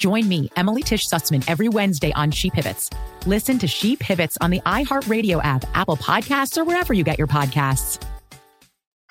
Join me, Emily Tish Sussman, every Wednesday on She Pivots. Listen to She Pivots on the iHeartRadio app, Apple Podcasts, or wherever you get your podcasts.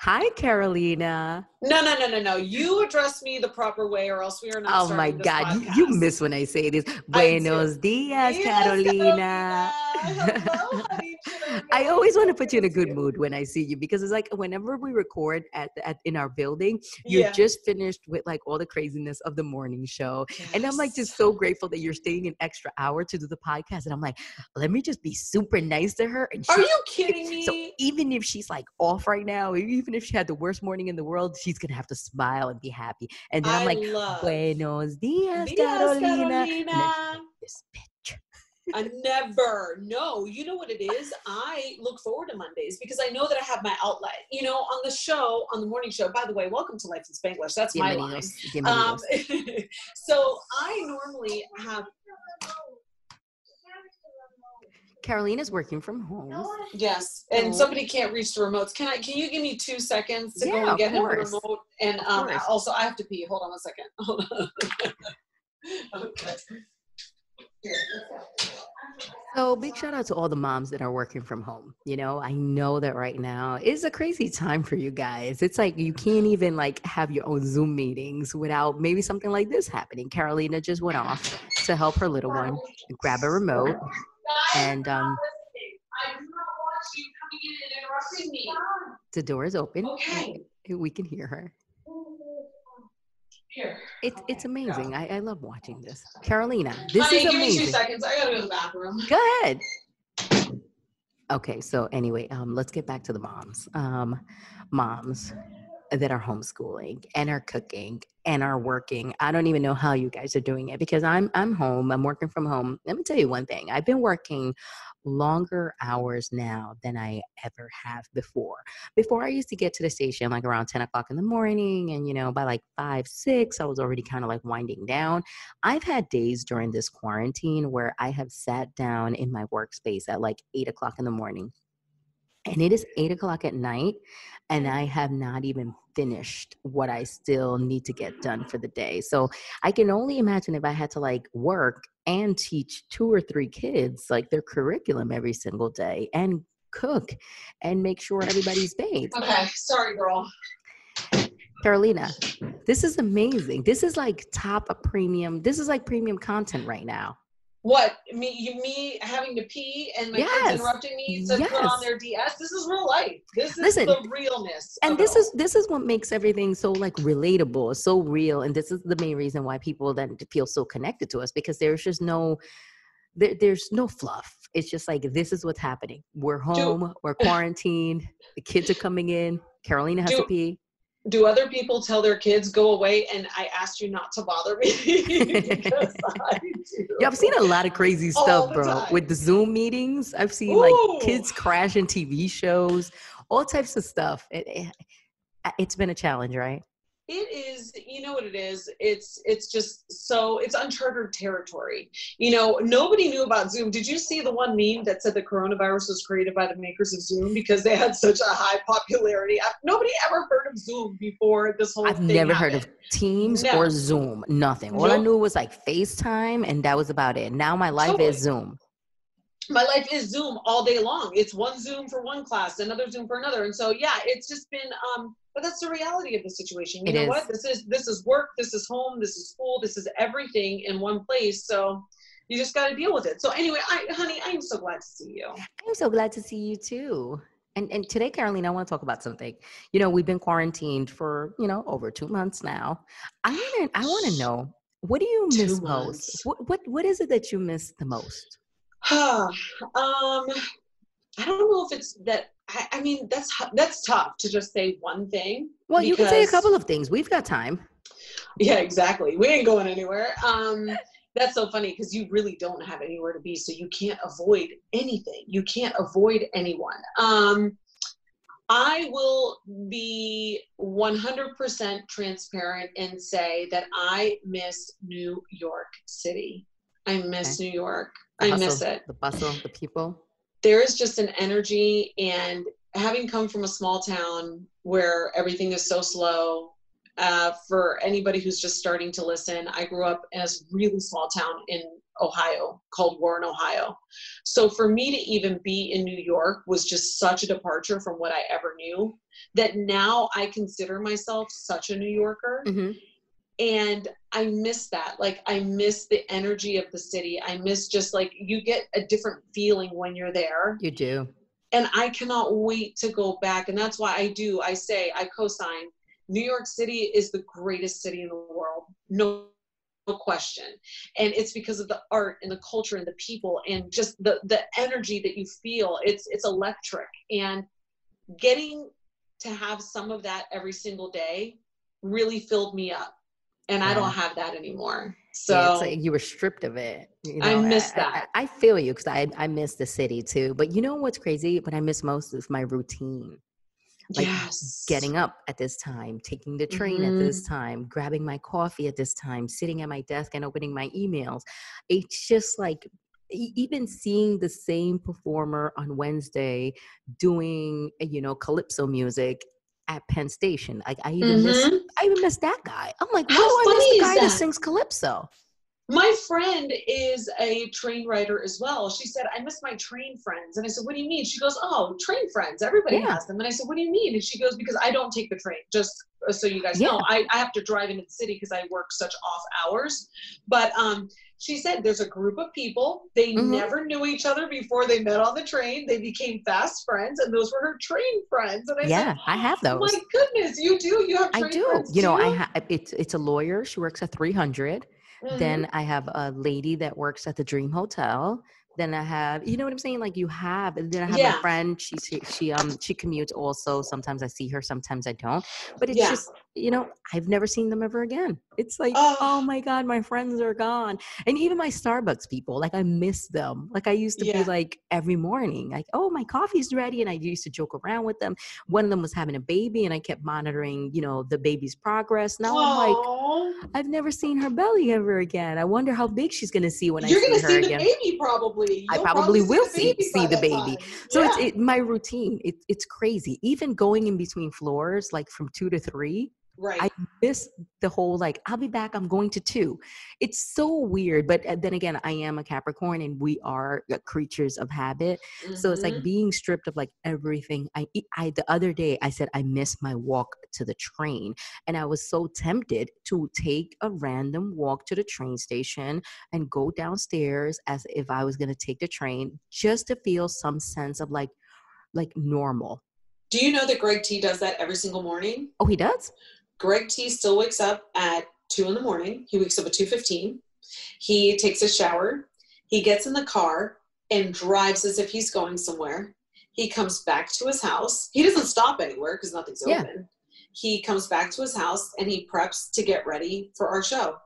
Hi, Carolina. No, no, no, no, no. You address me the proper way, or else we are not. Oh my this God, you, podcast. you miss when I say this. Buenos dias, Yes, Carolina. Hello, honey. I always want to put you in a good mood when I see you because it's like whenever we record at, at in our building, you're Yeah. just finished with like all the craziness of the morning show, and I'm like just so grateful that you're staying an extra hour to do the podcast. And I'm like, let me just be super nice to her. And Are you kidding me? So even if she's like off right now, even if she had the worst morning in the world, she's gonna have to smile and be happy. And then I'm like, love- Buenos dias, Carolina. Carolina. this bitch. I never. No, you know what it is? I look forward to Mondays because I know that I have my outlet. You know, on the show, on the morning show, by the way, welcome to Life in Spanglish. That's my line. Um, so I normally have, Carolina's working from home. yes, and Oh. somebody can't reach the remotes. Can I, can you give me two seconds to go and get him the course. remote? And um, also, I have to pee. Hold on one second. Hold on. okay. So big shout out to all the moms that are working from home. You know, I know that right now is a crazy time for you guys. It's like you can't even like have your own Zoom meetings without maybe something like this happening. Carolina just went off to help her little one grab a remote and um I do not want you coming in and interrupting me. the door is open. Okay. We can hear her. Here. It's it's amazing. I, I love watching this. Carolina, this Honey, is give me two amazing. seconds. I gotta go to the bathroom. Go ahead. Okay, so anyway, um, let's get back to the moms. Um, moms that are homeschooling and are cooking and are working. I don't even know how you guys are doing it because I'm I'm home. I'm working from home. Let me tell you one thing. I've been working longer hours now than I ever have before. Before I used to get to the station like around 10 o'clock in the morning, and you know, by like five, six, I was already kind of like winding down. I've had days during this quarantine where I have sat down in my workspace at like eight o'clock in the morning. And it is eight o'clock at night, and I have not even finished what I still need to get done for the day. So I can only imagine if I had to like work and teach two or three kids like their curriculum every single day and cook and make sure everybody's paid. Okay, sorry, girl. Carolina, this is amazing. This is like top of premium. This is like premium content right now. What me? You, me having to pee and my Yes. kids interrupting me to put on their DS. This is real life. This is Listen, the realness. and this is this is what makes everything so like relatable so real and this is the main reason why people then feel so connected to us because there's just no there, there's no fluff it's just like this is what's happening we're home we're quarantined the kids are coming in carolina has to pee Do other people tell their kids go away and I asked you not to bother me? because I do. yeah i've seen a lot of crazy stuff bro time. with the zoom meetings i've seen Ooh. like kids crashing tv shows all types of stuff it, it, it's been a challenge right it is you know what it is? It's it's just so it's uncharted territory. You know nobody knew about zoom. Did you see the one meme that said the coronavirus was created by the makers of zoom because they had such a high popularity nobody ever heard of zoom before this whole i've never happened. heard of teams no. or zoom. Nothing. All nope. i knew was like facetime and that was about it. Now my life totally. is zoom. My life is zoom all day long. It's one zoom for one class another zoom for another. And so yeah it's just been um but that's the reality of the situation you it know is. what this is this is work this is home this is school this is everything in one place so you just got to deal with it so anyway i honey i'm so glad to see you i'm so glad to see you too and, and today, Caroline, I want to talk about something. You know, we've been quarantined for you know over two months now. I want to I want to know what do you miss two most? Months. What what what is it that you miss the most? um, I don't know if it's that. I, I, mean, that's that's tough to just say one thing. Well, you can say a couple of things. We've got time. Yeah, exactly. We ain't going anywhere. Um, that's so funny because you really don't have anywhere to be, so you can't avoid anything. You can't avoid anyone. Um, I will be 100% transparent and say that I miss New York City. I miss okay. New York. I miss it. The bustle, the people. There is just an energy, and having come from a small town where everything is so slow, uh, for anybody who's just starting to listen, I grew up in a really small town in Ohio called Warren, Ohio. So for me to even be in New York was just such a departure from what I ever knew that now I consider myself such a New Yorker. Mm-hmm and i miss that. Like i miss the energy of the city. I miss just like you get a different feeling when you're there. You do. And i cannot wait to go back. And that's why i do. I say i co-sign. New york city is the greatest city in the world. No question. And it's because of the art and the culture and the people and just the the energy that you feel. It's it's electric. And getting to have some of that every single day really filled me up and yeah. I don't have that anymore. So yeah, like you were stripped of it. You know, I miss that. I, I feel you because I I miss the city too. But you know what's crazy? What I miss most is my routine. Like yes. getting up at this time, taking the train mm-hmm. at this mm-hmm. time, grabbing my coffee at this time, sitting at my desk and opening my emails. It's just like even seeing the same performer on Wednesday doing you know calypso music at Penn Station. Like I even mm-hmm. miss I even miss that guy. I'm like, why How do I miss the guy that? that sings calypso? My friend is a train writer as well. She said, I miss my train friends. And I said, What do you mean? She goes, Oh, train friends. Everybody yeah. has them. And I said, What do you mean? And she goes, Because I don't take the train. Just so you guys yeah. know, I, I have to drive into the city because I work such off hours. But um she said there's a group of people they mm-hmm. never knew each other before they met on the train they became fast friends and those were her train friends and I yeah said, i have those my goodness you do you have i do you know i have it's it's a lawyer she works at 300 mm-hmm. then i have a lady that works at the dream hotel then I have, you know what I'm saying? Like you have, and then I have yeah. my friend. She, she, she, um, she commutes also. Sometimes I see her, sometimes I don't. But it's yeah. just, you know, I've never seen them ever again. It's like, oh. oh. my god, my friends are gone, and even my Starbucks people, like I miss them. Like I used to yeah. be like every morning, like, oh, my coffee's ready, and I used to joke around with them. One of them was having a baby, and I kept monitoring, you know, the baby's progress. Now Aww. I'm like, I've never seen her belly ever again. I wonder how big she's gonna see when You're I see her again. You're gonna see the baby probably probably I probably, will see see the baby. So yeah. it's it, my routine. It, it's crazy. Even going in between floors, like from two to three, Right. I miss the whole like, I'll be back, I'm going to two. It's so weird. But uh, then again, I am a Capricorn and we are uh, creatures of habit. Mm-hmm. So it's like mm-hmm. being stripped of like everything. I, I, the other day, I said, I miss my walk to the train. And I was so tempted to take a random walk to the train station and go downstairs as if I was going to take the train just to feel some sense of like, like normal. Do you know that Greg T does that every single morning? Oh, he does? Greg T still wakes up at two in the morning. He wakes up at two fifteen. He takes a shower. He gets in the car and drives as if he's going somewhere. He comes back to his house. He doesn't stop anywhere because nothing's yeah. open. He comes back to his house and he preps to get ready for our show.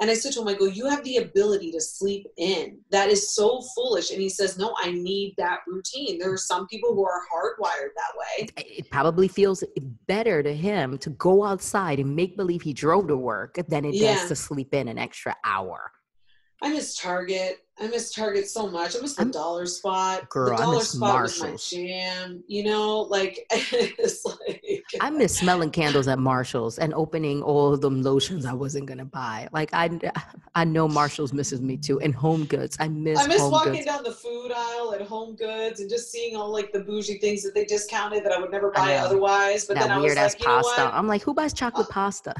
And I said to him, I go, you have the ability to sleep in. That is so foolish. And he says, no, I need that routine. There are some people who are hardwired that way. It probably feels better to him to go outside and make believe he drove to work than it Yeah. does to sleep in an extra hour. I miss Target. I miss Target so much. I miss the dollar spot. Girl, the I dollar miss spot was my Marshalls. jam. You know, like it's like I miss smelling candles at Marshalls and opening all of them lotions I wasn't gonna buy. Like I, I know Marshalls misses me too, and Home Goods. I miss. I miss Home walking Goods. down the food aisle at Home Goods and just seeing all like the bougie things that they discounted that I would never buy otherwise. But that then I was like, you know pasta. what? I'm like, who buys chocolate uh, pasta?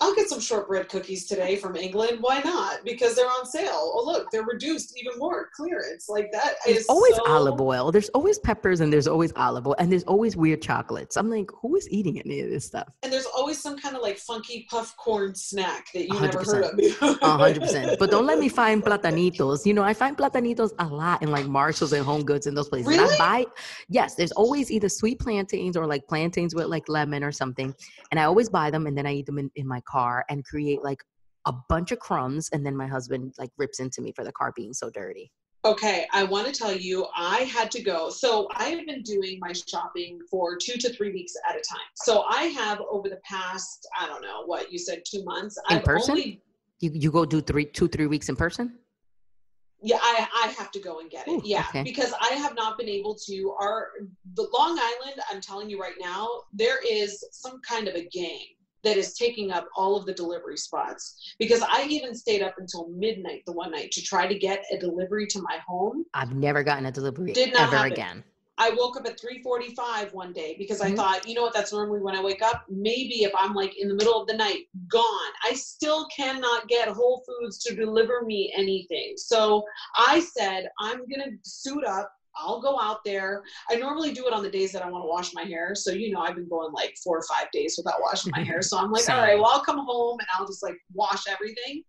I'll get some shortbread cookies today from England. Why not? Because they're on sale. Oh look, they're reduced even more. Clearance like that There's always so- olive oil. There's always peppers, and there's always olive oil, and there's always weird chocolates. I'm like, who is eating any of this stuff? And there's always some kind of like funky puff corn snack that you never heard of. 100%. A hundred percent. But don't let me find platanitos. You know, I find platanitos a lot in like Marshalls and Home Goods and those places. And Really? I buy, yes, there's always either sweet plantains or like plantains with like lemon or something. And I always buy them and then I eat them in, in my car and create like a bunch of crumbs. And then my husband like rips into me for the car being so dirty. Okay, I want to tell you, I had to go. So I have been doing my shopping for two to three weeks at a time. So I have over the past, I don't know what you said, two months. In I've person? Only, You you go do three two three weeks in person? yeah, I I have to go and get it. Ooh, yeah, okay. because I have not been able to. Our the Long Island, I'm telling you right now, there is some kind of a game that is taking up all of the delivery spots. Because I even stayed up until midnight the one night to try to get a delivery to my home. I've never gotten a delivery Did not ever happen. again. I woke up at 3:45 one day because I Mhm. thought, you know what, that's normally when I wake up. Maybe if I'm like in the middle of the night, gone. I still cannot get Whole Foods to deliver me anything. So I said, I'm gonna suit up. I'll go out there. I normally do it on the days that I want to wash my hair. So you know, I've been going like four or five days without washing my mm-hmm. hair. So I'm like, all right, well, I'll come home and I'll just like wash everything.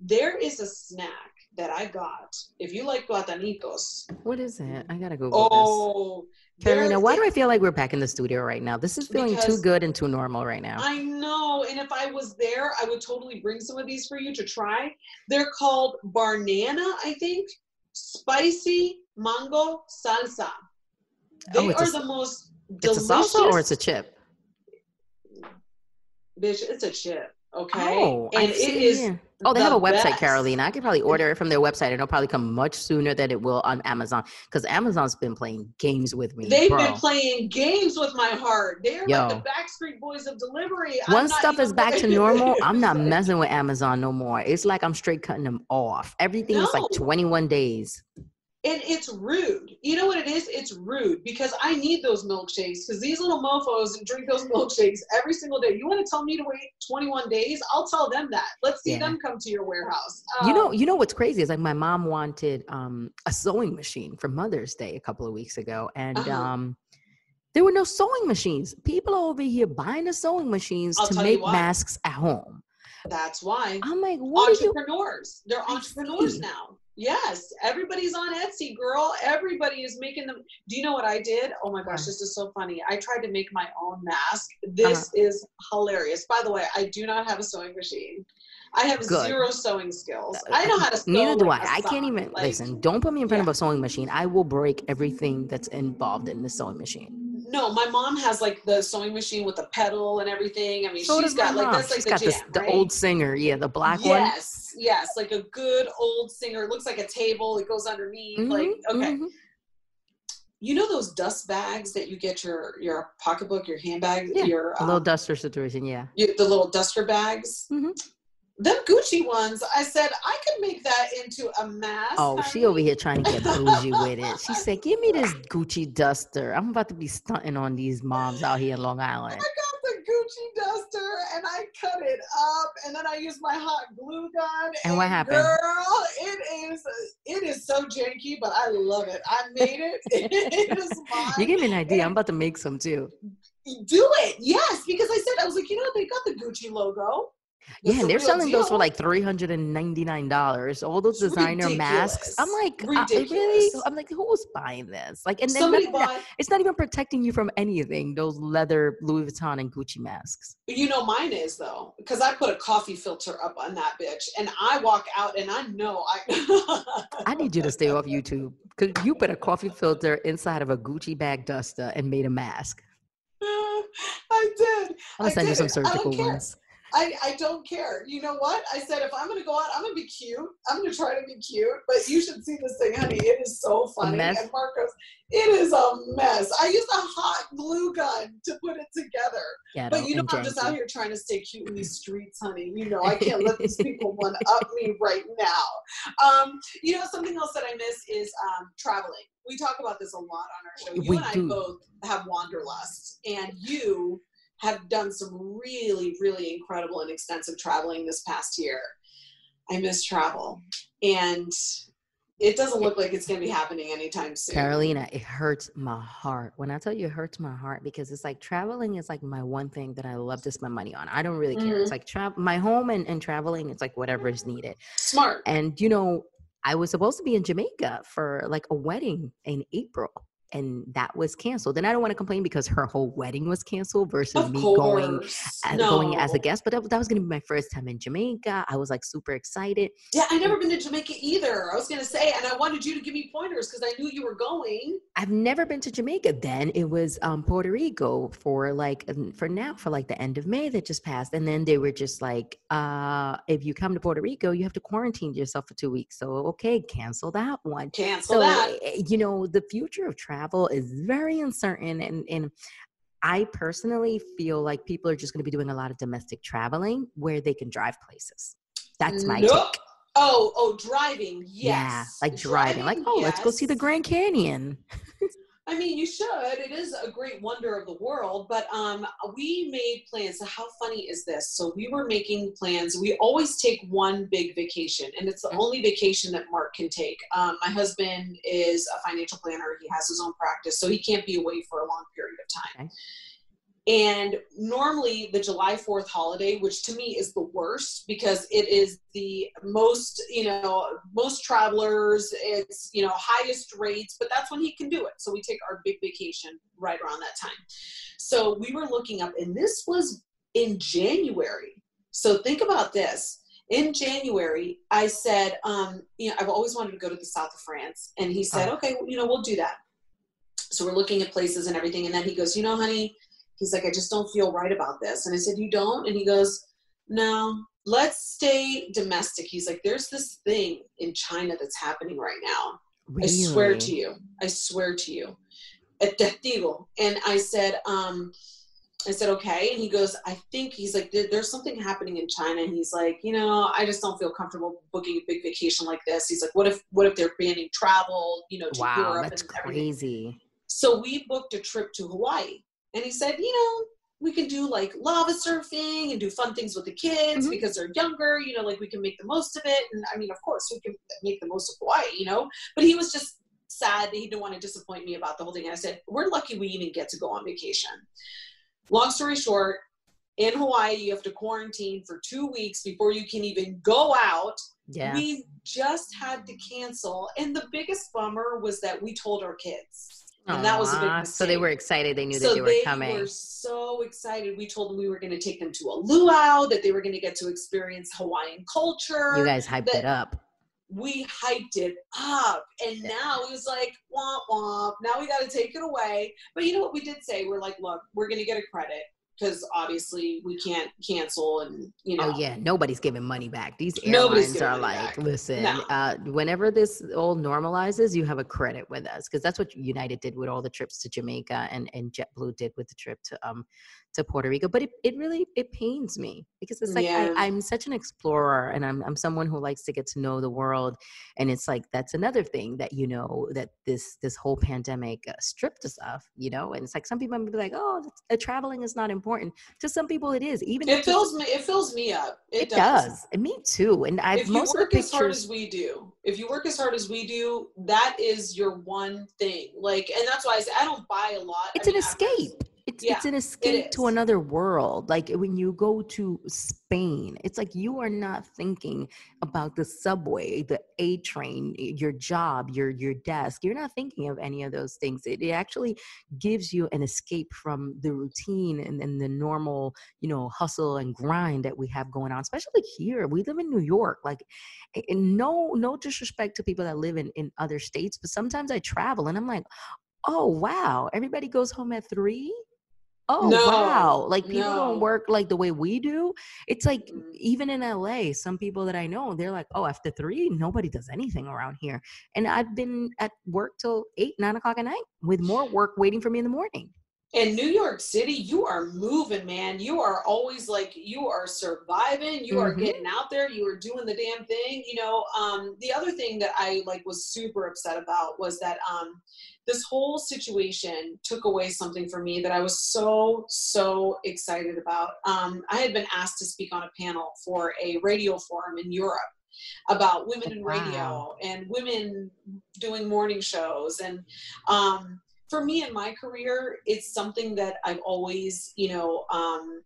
There is a snack that I got. If you like platanitos, What is it? I gotta Google this. Oh, Carolina, there why do I feel like we're back in the studio right now? This is feeling too good and too normal right now. I know, and if I was there, I would totally bring some of these for you to try. They're called Barnana, I think, spicy mango salsa. Oh, they Oh, it's a are the most delicious. It's a salsa or it's a chip? bitch? It's a chip, okay? Oh, I and it see, is. yeah. Oh, they have a website, best. Carolina. I could probably order mm. it from their website, and it'll probably come much sooner than it will on Amazon because Amazon's been playing games with me. They've bro. been playing games with my heart. They're Yo. like the Backstreet Boys of delivery. Once stuff is back to normal, I'm not messing with Amazon no more. It's like I'm straight cutting them off. Everything is like 21 days. And it's rude. You know what it is? It's rude because I need those milkshakes because these little mofos drink those milkshakes every single day. You want to tell me to wait 21 days? I'll tell them that. Let's see Yeah. them come to your warehouse. You know, Um, you know what's crazy is like my mom wanted um, a sewing machine for Mother's Day a couple of weeks ago, and Uh-huh. um, there were no sewing machines. People are over here buying the sewing machines I'll to make masks at home. that's why. I'm like, what are you? entrepreneurs. They're entrepreneurs now. Yes, everybody's on Etsy, girl. Everybody is making them. Do you know what I did? Oh my gosh, this is so funny. I tried to make my own mask. Uh-huh. This is hilarious. By the way, I do not have a sewing machine. I have Good. zero sewing skills. I know how to sew. Neither do like, I can't even Like, listen. Don't put me in front of a sewing machine. I will break everything that's involved in the sewing machine. No, my mom has like the sewing machine with the pedal and everything. I mean, So she's got like that's like She's the got jam, this, the old singer, yeah, the black one. yes, yes, like a good old singer. It looks like a table. It goes underneath. Like Mhm, okay, mhm. you know those dust bags that you get your your pocketbook, your handbag, Yeah, your a little um, duster situation. Yeah. you- the little duster bags. Mhm. Them Gucci ones. I said I could make that into a mask. Oh, she over here trying to get bougie with it. She said, "Give me this Gucci duster. I'm about to be stunting on these moms out here in Long Island." I got the Gucci duster and I cut it up and then I used my hot glue gun. And what happened? Girl, it is it is so janky, but I love it. I made it. it is mine. You give me an idea. I'm about to make some too. Do it, yes, because I said I was like, you know, they got the Gucci logo. Yeah, and they're selling those for like three hundred and ninety nine dollars. All those designer masks. I'm like, uh, really? I'm like, who's buying this? Like, and then Somebody not bought- it's not even protecting you from anything. Those leather Louis Vuitton and Gucci masks. You know mine is though, because I put a coffee filter up on that bitch, and I walk out and I know I. I need you to stay off YouTube because you put a coffee filter inside of a Gucci bag duster and made a mask. I did. I'll I send you some. I surgical ones. I, I don't care. You know what? I said if I'm gonna go out, I'm gonna be cute. I'm gonna try to be cute. But you should see this thing, honey. It is so funny. And Marcos, it is a mess. I used a hot glue gun to put it together. Ghetto but you know I'm just out here trying to stay cute in these streets, honey. You know I can't let these people one up me right now. Um, you know something else that I miss is um, traveling. We talk about this a lot on our show. You We and I do. both have wanderlust, and you have done some really, really incredible and extensive traveling this past year. I miss travel, and it doesn't look like it's going to be happening anytime soon. Carolina, it hurts my heart. When I tell you it hurts my heart because it's like traveling is like my one thing that I love to spend money on. I don't really care. It's Mhm. like travel my home and, and traveling, it's like whatever is needed. Smart. And you know, I was supposed to be in Jamaica for like a wedding in April. And that was canceled. And I don't want to complain because her whole wedding was canceled versus Of me going course. as, going as a guest. But that, that was going to be my first time in Jamaica. I was like super excited. Yeah, I never been to Jamaica either. I was going to say, and I wanted you to give me pointers because I knew you were going. I've never been to Jamaica. Then it was um, Puerto Rico for like for now for like the end of May that just passed, and then they were just like, uh, if you come to Puerto Rico, you have to quarantine yourself for two weeks. So okay, cancel that one. Cancel so that. eh, you know the future of travel is very uncertain, and and I personally feel like people are just going to be doing a lot of domestic traveling where they can drive places. That's my Nope. take. Oh, oh, driving. Yes. Yeah, like driving. Like, Driving, oh, let's go see the. Grand Canyon. I mean, you should. It is a great wonder of the world. But um, we made plans. So how funny is this? So we were making plans. We always take one big vacation, and it's the Mm-hmm. only vacation that Mark can take. Um, my husband is a financial planner. He has his own practice, so he can't be away for a long period of time. And normally, the July 4th holiday, which to me is the worst because it is the most, you know, most travelers, it's, you know, highest rates, but that's when he can do it. So we take our big vacation right around that time. So we were looking up, and this was in January. So think about this. In January, I said, um, you know, I've always wanted to go to the south of France. And he said, Oh. okay, you know, we'll do that. So we're looking at places and everything. And then he goes, you know, honey, he's like, I just don't feel right about this. And I said, You don't? And he goes, No, let's stay domestic. He's like, There's this thing in China that's happening right now. I swear to you. I swear to you. Testigo. And I said, um, I said, okay. And he goes, I think he's like, "There- there's something happening in China. And he's like, you know, I just don't feel comfortable booking a big vacation like this. He's like, what if, what if they're banning travel, you know, to Wow, Europe that's and everything? crazy. So we booked a trip to Hawaii. And he said, you know, we can do like lava surfing and do fun things with the kids Mm-hmm. because they're younger, you know, like we can make the most of it. And I mean, of course, we can make the most of Hawaii, you know, but he was just sad that he didn't want to disappoint me about the whole thing. And I said, we're lucky we even get to go on vacation. Long story short, in Hawaii, you have to quarantine for two weeks before you can even go out. Yeah. We just had to cancel. And the biggest bummer was that we told our kids. And that was a big mistake. So they were excited. They knew so that they were coming. We were so excited. We told them we were going to take them to a luau, that they were going to get to experience Hawaiian culture. you guys hyped it up. We hyped it up, and now it was like womp womp. Now we got to take it away. But you know what we did say? We're like, look, we're going to get a credit because obviously we can't cancel, and you know. Oh yeah, nobody's giving money back. These airlines are like, back. listen, No. uh, whenever this all normalizes, you have a credit with us because that's what United did with all the trips to Jamaica and and JetBlue did with the trip to um to Puerto Rico. But it, it really it pains me because it's like Yeah. I, I'm such an explorer and I'm I'm someone who likes to get to know the world, and it's like that's another thing that you know that this this whole pandemic uh, stripped us of, you know. And it's like some people might be like, oh, uh, traveling is not important. To some people, it is. Even it fills me. It fills me up. It, it does. And me too. And I've if you work the as hard as we do, if you work as hard as we do, that is your one thing. Like, and that's why I say I don't buy a lot. It's I an mean, after- escape. It's Yeah, it's an it escape to another world. Like when you go to Spain, it's like you are not thinking about the subway, the A train, your job, your your desk. You're not thinking of any of those things. It, it actually gives you an escape from the routine and, and the normal, you know, hustle and grind that we have going on. Especially here, we live in New York. Like, no no disrespect to people that live in in other states, but sometimes I travel and I'm like, oh wow, everybody goes home at three. Oh No, wow! Like people no. don't work like the way we do. It's like Mm. even in LA, some people that I know, they're like, "Oh, after three, nobody does anything around here." And I've been at work till eight, nine o'clock at night with more work waiting for me in the morning. In New York City, you are moving, man. You are always like you are surviving. You are Mhm. getting out there. You are doing the damn thing. You know, um, the other thing that I like was super upset about was that um, this whole situation took away something for me that I was so so excited about. Um, I had been asked to speak on a panel for a radio forum in Europe about women in radio and women doing morning shows and um, for me in my career, it's something that I've always, you know, um,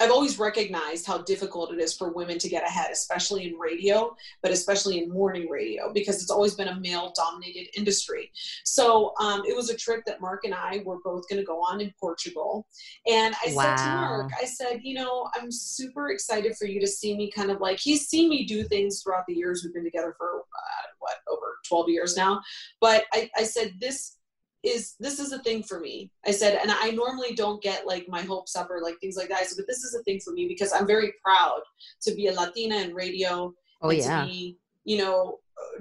I've always recognized how difficult it is for women to get ahead, especially in radio, but especially in morning radio, because it's always been a male dominated industry. So um, it was a trip that Mark and I were both going to go on in Portugal. And I said to Mark, I said, you know, I'm super excited for you to see me kind of like, he's seen me do things throughout the years we've been together for, uh, what, over 12 years now. But I, I said, this is this is a thing for me. I said, and I normally don't get like my hopes up or like things like that. I said, but this is a thing for me because I'm very proud to be a Latina in radio Oh yeah. to be, you know,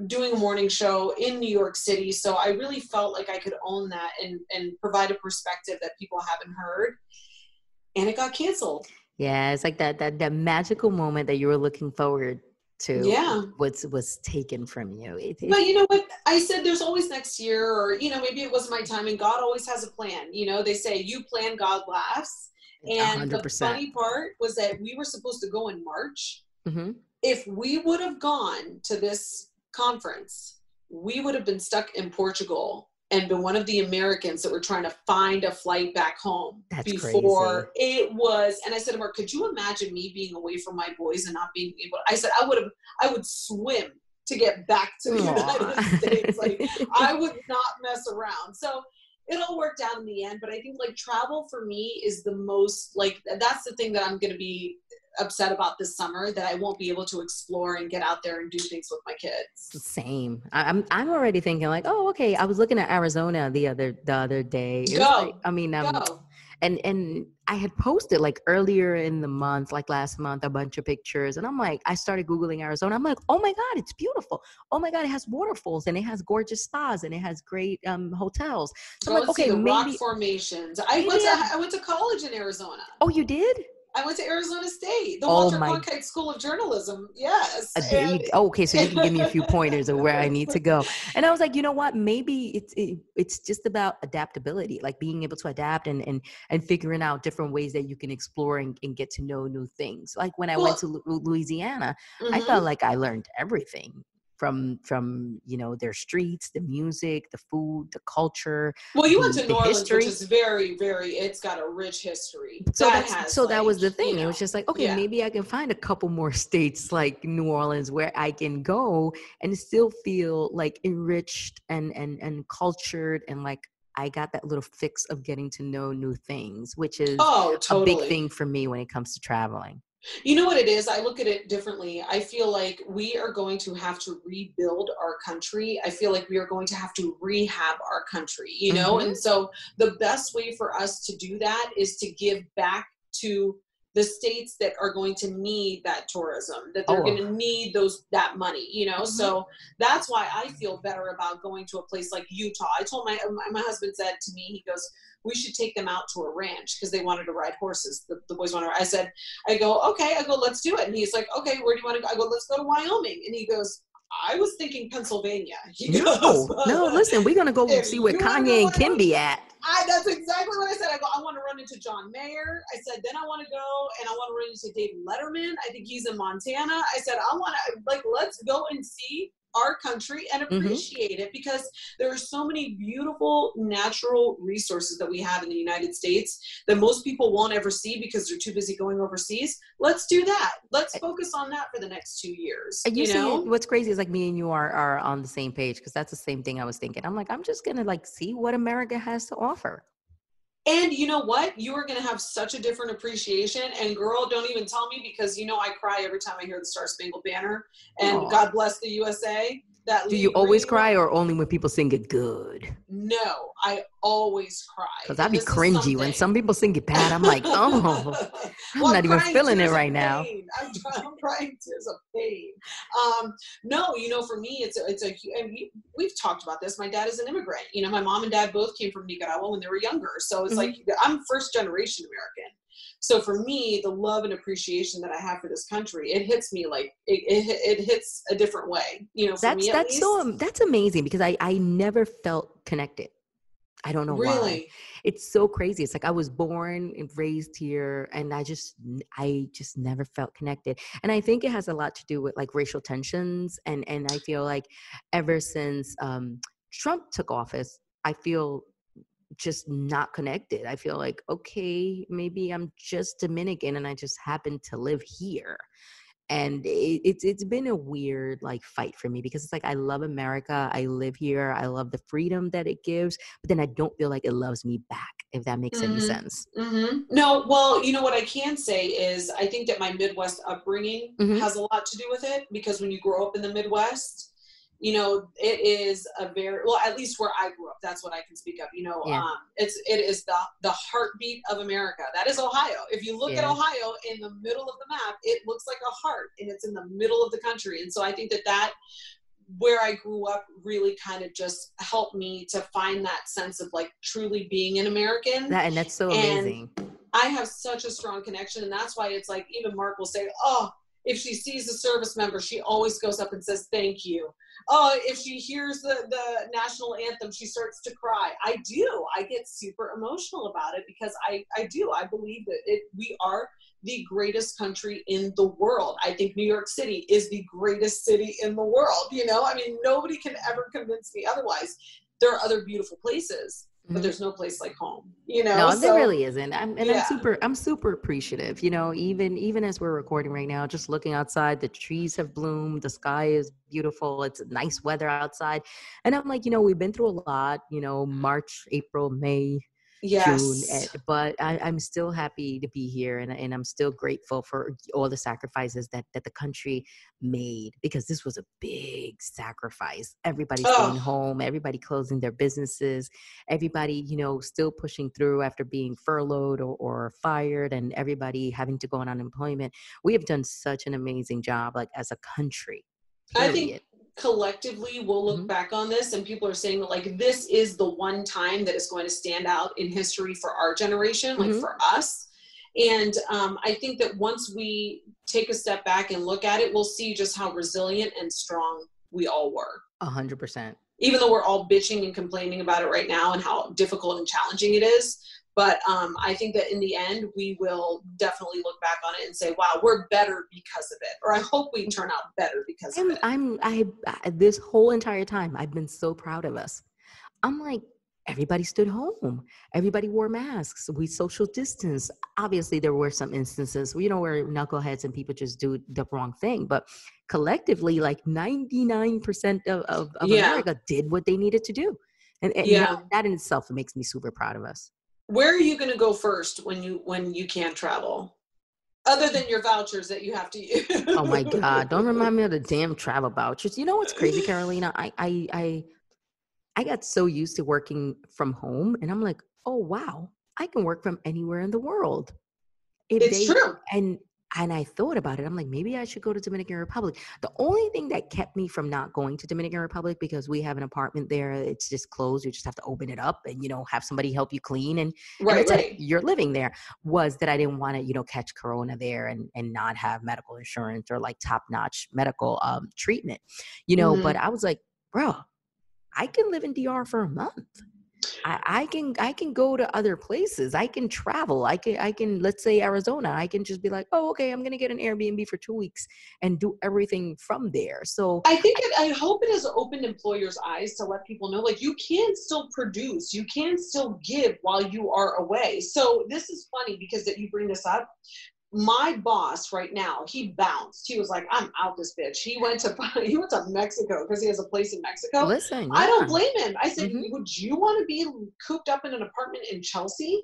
doing a morning show in New York City. So I really felt like I could own that and and provide a perspective that people haven't heard. And it got canceled. Yeah, it's like that that that magical moment that you were looking forward to. Yeah. was was taken from you. It, it- But you know what? I said there's always next year, or you know, maybe it wasn't my time, and God always has a plan. You know, they say you plan, God laughs. And the 100%. funny part was that we were supposed to go in March. Mhm. If we would have gone to this conference, we would have been stuck in Portugal and been one of the Americans that were trying to find a flight back home That's before it was. And I said to Mark, could you imagine me being away from my boys and not being able? I said I would have. I would swim to get back to the United States. Like I would not mess around. So it all worked out in the end. But I think like travel for me is the most like that's the thing that I'm going to be upset about this summer that I won't be able to explore and get out there and do things with my kids. Same. I'm I'm already thinking like, oh, okay. I was looking at Arizona the other the other day. Go. like- I mean, um, Go. and and I had posted like earlier in the month, like last month, a bunch of pictures, and I'm like, I started googling Arizona. I'm like, oh my god, it's beautiful. Oh my god, it has waterfalls and it has gorgeous spas and it has great um hotels. So Go I'm like, okay, the maybe. rock formations. I went to I went to college in Arizona. Oh, you did? I went to Arizona State, the Oh Walter Cronkite School of Journalism. Yes. And- Oh, okay, so you can give me a few pointers of where I need to go. And I was like, you know what? Maybe it's it, it's just about adaptability, like being able to adapt and and and figuring out different ways that you can explore and, and get to know new things. Like when I went to Louisiana, I Mhm. felt like I learned everything from from you know their streets, the music, the food, the culture. Well, you went to New Orleans, history. which is very, very. It's got a rich history. so That has, so that was the thing you it was just like okay yeah. maybe i can find a couple more states like new orleans where i can go and still feel like enriched and and and cultured and like i got that little fix of getting to know new things which is Oh, a big thing for me when it comes to traveling You know what it is? I look at it differently. I feel like we are going to have to rebuild our country. I feel like we are going to have to rehab our country, you know? Mhm. And so the best way for us to do that is to give back to the states that are going to need that tourism that they're Oh. going to need those that money you know Mhm. so that's why i feel better about going to a place like utah i told my my, my husband said to me he goes we should take them out to a ranch because they wanted to ride horses the, the boys wanted to i said I go, okay. I go, let's do it. And he's like, okay, where do you want to go? I go, let's go to Wyoming. And he goes, I was thinking Pennsylvania. He no goes, no listen we're gonna go see where kanye and kim be at I, that's exactly what I said. I go, I want to run into John Mayer. I said, then I want to go and I want to run into David Letterman. I think he's in Montana. I said, I want to, like, let's go and see our country and Mm-hmm. appreciate it because there are so many beautiful natural resources that we have in the United States that most people won't ever see because they're too busy going overseas. Let's do that. Let's focus on that for the next two years. And you, You see, know? what's crazy is like me and you are are on the same page because that's the same thing I was thinking. I'm like, I'm just gonna like see what America has to offer. And you know what? You are going to have such a different appreciation. And girl, don't even tell me because you know I cry every time I hear the Star Spangled Banner. And Aw. God bless the USA. That Do you always cry or only when people sing it good? No, I always cry. Because I'd be cringy when some people sing it bad. I'm like, oh, I'm Well, not even feeling it right now. I'm, I'm crying tears of pain. Um, no, you know, for me, it's a, it's a. And we, we've talked about this. My dad is an immigrant. You know, my mom and dad both came from Nicaragua when they were younger. So it's Mhm. like I'm first generation American. So for me, the love and appreciation that I have for this country, it hits me like it, it, it hits a different way. You know, for That's that's least. so that's amazing because I I never felt connected. I don't know why. Really? It's so crazy. It's like I was born and raised here, and I just I just never felt connected. And I think it has a lot to do with like racial tensions, and and I feel like ever since um, Trump took office, I feel just not connected. I feel like okay, maybe I'm just Dominican, and I just happen to live here and it, it's it's been a weird like fight for me because it's like I love America, I live here, I love the freedom that it gives, but then I don't feel like it loves me back. If that makes any Mhm. sense. hmm No, well, you know what I can say is I think that my Midwest upbringing Mhm. has a lot to do with it because when you grow up in the Midwest, you know, it is a very well, at least where I grew up, that's what I can speak of. You know, Yeah. um, it's it is the the heartbeat of America. That is Ohio. If you look at Ohio in the middle of the map, it looks like a heart, and it's in the middle of the country. And so I think that that where I grew up really kind of just helped me to find that sense of like truly being an American. That and that's so And amazing. I have such a strong connection, and that's why it's like even Mark will say, "Oh, if she sees a service member, she always goes up and says thank you." Oh, if she hears the the national anthem, she starts to cry. I do. I get super emotional about it because I I do. I believe that it we are the greatest country in the world. I think New York City is the greatest city in the world. You know, I mean, nobody can ever convince me otherwise. There are other beautiful places, but Mhm. there's no place like home. You know, No, So- there really isn't. I'm, and Yeah. I'm super, I'm super appreciative. You know, even even as we're recording right now, just looking outside, the trees have bloomed, the sky is beautiful. It's nice weather outside, and I'm like, you know, we've been through a lot. You know, March, April, May, Yes. June, but I, I'm still happy to be here, and and I'm still grateful for all the sacrifices that that the country made because this was a big sacrifice. Everybody staying Oh. home, everybody closing their businesses, everybody you know still pushing through after being furloughed or, or fired, and everybody having to go on unemployment. We have done such an amazing job, like as a country. I think period. Collectively we'll look Mhm. back on this and people are saying that like this is the one time that is going to stand out in history for our generation like Mhm. for us and um, i think that once we take a step back and look at it we'll see just how resilient and strong we all were a hundred percent. even though we're all bitching and complaining about it right now and how difficult and challenging it is but um, i think that in the end we will definitely look back on it and say wow we're better because of it or i hope we turn out better because of I'm, it I'm, I, this whole entire time, I've been so proud of us. I'm like, everybody stood home. Everybody wore masks. We social distance. Obviously, there were some instances, you know, where knuckleheads and people just do the wrong thing. But collectively, like 99% of, of, of Yeah. America did what they needed to do. And, and Yeah. that in itself makes me super proud of us. Where are you going to go first when you when you can't travel? Other than your vouchers that you have to use. Oh my god don't remind me of the damn travel vouchers. You know what's crazy carolina? I i i i got so used to working from home and i'm like oh wow i can work from anywhere in the world. If It's true. and and i thought about it i'm like maybe i should go to dominican republic the only thing that kept me from not going to dominican republic because we have an apartment there it's just closed you just have to open it up and you know have somebody help you clean and and right it. right you're living there was that I didn't want to, you know, catch corona there and and not have medical insurance or like top notch medical um treatment, you know. Mhm. But I was like, bro, I can live in DR for a month. I, I can I can go to other places. I can travel. I can I can let's say Arizona. I can just be like, oh, okay, I'm gonna get an Airbnb for two weeks and do everything from there. So I think it, I hope it has opened employers' eyes to let people know, like you can still produce, you can still give while you are away. So this is funny because that you bring this up my boss right now, he bounced. He was like, "I'm out this bitch." He went to he went to Mexico because he has a place in Mexico. Listen, I don't blame him. I said, Mhm. "Would you want to be cooped up in an apartment in Chelsea,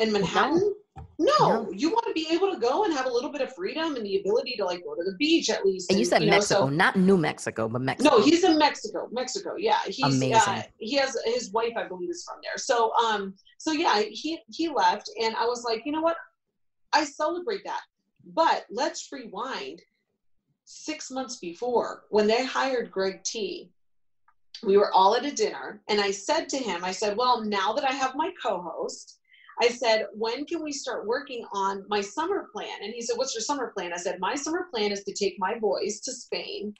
in Manhattan?" No, No. you want to be able to go and have a little bit of freedom and the ability to like go to the beach at least. and you said know, Mexico, so- not New Mexico, but Mexico. no, he's in Mexico. Mexico, yeah. He's Uh, Amazing. he has his wife, I believe, is from there. So um, so yeah, he he left, and I was like, you know what? I celebrate that. But let's rewind six months before when they hired Greg T. We were all at a dinner, and I said to him, I said, Well, now that I have my co host, I said, When can we start working on my summer plan? And he said, What's your summer plan? I said, My summer plan is to take my boys to Spain,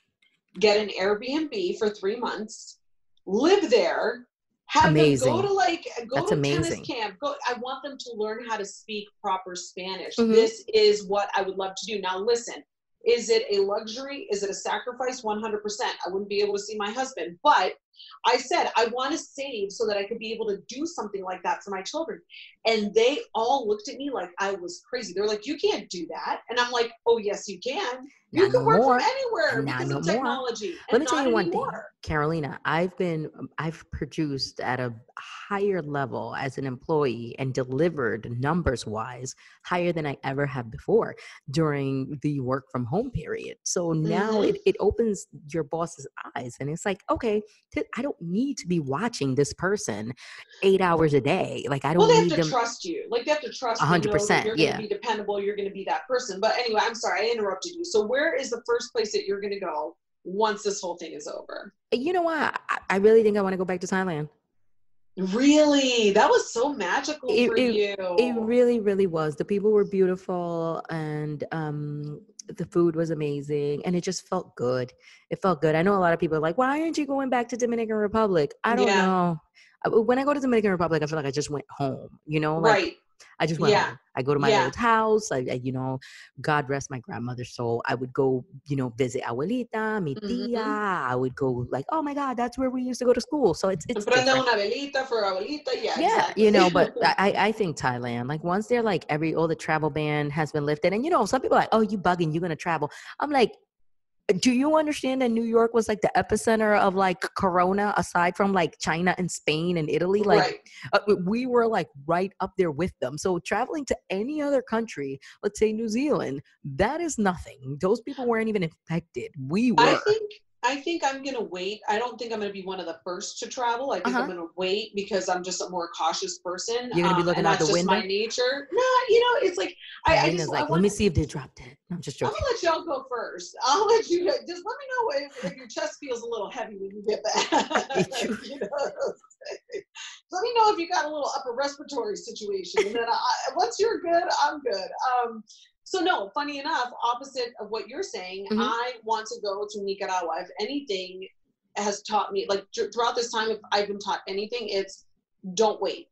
get an Airbnb for three months, live there, have Amazing. them go to like go That's to amazing. tennis camp. Go. I want them to learn how to speak proper Spanish. Mhm. This is what I would love to do. Now, listen. Is it a luxury? Is it a sacrifice? 100%. I wouldn't be able to see my husband. But I said, I want to save so that I could be able to do something like that for my children. And they all looked at me like I was crazy. They're like, You can't do that. And I'm like, Oh, yes, you can. You Not can no work more. from anywhere Not because no of technology. Let me tell you one thing. Carolina. I've been, I've produced at a higher level as an employee and delivered numbers wise higher than I ever have before during the work from home period. So now Mhm. it, it opens your boss's eyes and it's like, okay, th- I don't need to be watching this person eight hours a day. Like I don't well, they need have to them. trust you. Like they have to trust. One hundred percent. You're going yeah. to be dependable. You're going to be that person. But anyway, I'm sorry I interrupted you. So where is the first place that you're going to go once this whole thing is over? You know what? I, I really think I want to go back to Thailand. Really, that was so magical it, for it, you. it really really was the people were beautiful and um the food was amazing and it just felt good it felt good i know a lot of people are like why aren't you going back to dominican republic i don't Yeah. know Uh, when i go to dominican republic i feel like i just went home you know like right. I just went Yeah. i go to my Yeah. old house I, I you know god rest my grandmother's soul i would go you know visit abuelita mi mm-hmm. tia i would go like oh my god that's where we used to go to school so it's it's Prende different una velita for abuelita. Yeah. yeah exactly. you know but I, I think thailand like once they're like every all the travel ban has been lifted and you know some people are like oh you bugging you're gonna travel i'm like do you understand that new york was like the epicenter of like corona aside from like china and spain and italy? Like right. uh, we were like right up there with them. So traveling to any other country let's say new zealand that is nothing. Those people weren't even infected. We were. I think I think I'm gonna wait. I don't think I'm gonna be one of the first to travel. I think Uh-huh. I'm gonna wait because I'm just a more cautious person. You're gonna be um, looking and out that's the just my nature. No, you know, it's like I, I just like I let me see if they dropped it i'm just joking. I'm gonna let y'all go first. I'll let you just let me know if, if your chest feels a little heavy when you get back. you know what I'm saying? let me know if you got a little upper respiratory situation, and then I, once you're good, I'm good. Um, so no, funny enough, opposite of what you're saying, Mhm. I want to go to Nicaragua. If anything has taught me, like thr- throughout this time, if I've been taught anything, it's don't wait.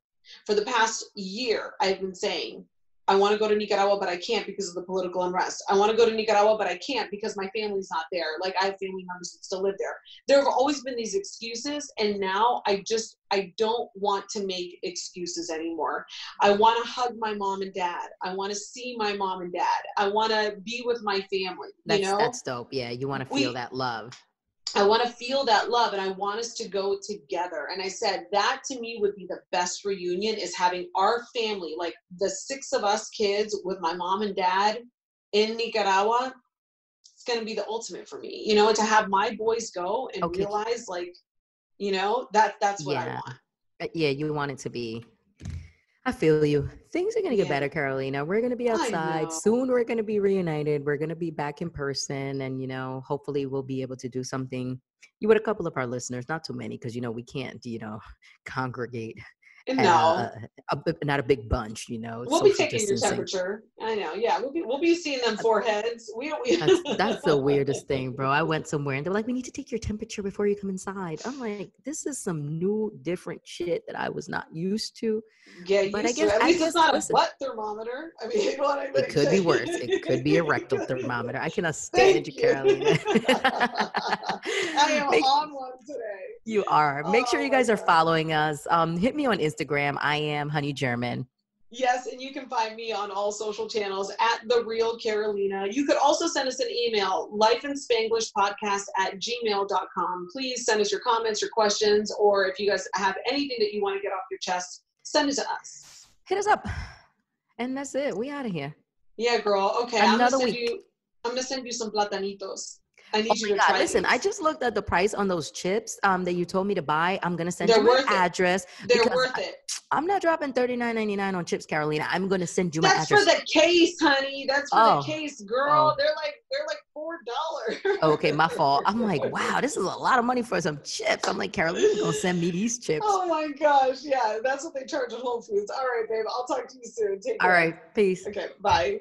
For the past year, I've been saying, I want to go to Nicaragua, but I can't because of the political unrest. I want to go to Nicaragua, but I can't because my family's not there. Like I have family members that still live there. There have always been these excuses, and now I just I don't want to make excuses anymore. I want to hug my mom and dad. I want to see my mom and dad. I want to be with my family. that's you know, that's dope yeah you want to We- feel that love I want to feel that love and I want us to go together. And I said that to me would be the best reunion is having our family, like the six of us kids with my mom and dad in Nicaragua. It's going to be the ultimate for me, you know, to have my boys go and Okay. realize like, you know, that that's what I want. Uh, yeah, you want it to be. I feel you. Things are gonna get Yeah. better, Carolina. We're gonna be outside soon. We're gonna be reunited. We're gonna be back in person, and you know, hopefully, we'll be able to do something. You with a couple of our listeners, not too many, because you know we can't, you know, congregate No, uh, a, a, not a big bunch, you know. We'll be taking distancing. your temperature. I know. Yeah, we'll be we'll be seeing them foreheads. We don't. We... that's, that's the weirdest thing, bro. I went somewhere and they're like, "We need to take your temperature before you come inside." I'm like, "This is some new, different shit that I was not used to." Yeah, but I guess at least guess, it's not listen, a butt thermometer. I mean, you know what I mean? It could be worse. It could be a rectal thermometer. I cannot stand you, Carolina. I am Make, on one today. You are. Make oh, sure you guys are following us. Um, hit me on Instagram. I am Honey German. Yes, and you can find me on all social channels at the real Carolina. You could also send us an email, lifeinspanglishpodcast at gmail.com. Please send us your comments, your questions, or if you guys have anything that you want to get off your chest, send it to us. Hit us up. And that's it. We out of here. Yeah, girl. Okay. Another I'm gonna week. you I'm gonna send you some platanitos. I need oh you to God. Listen, these. I just looked at the price on those chips um, that you told me to buy. I'm gonna send They're you my address. They're worth it. I, am not dropping $39.99 on chips, Carolina. I'm gonna send you my That's address. for the case, honey. That's for oh. the case, girl. Oh. They're like they're like four dollars. okay, my fault. I'm like, wow, this is a lot of money for some chips. I'm like, Carolina's gonna send me these chips. Oh my gosh, yeah, that's what they charge at Whole Foods. All right, babe. I'll talk to you soon. Take care. All right, peace. Okay, bye.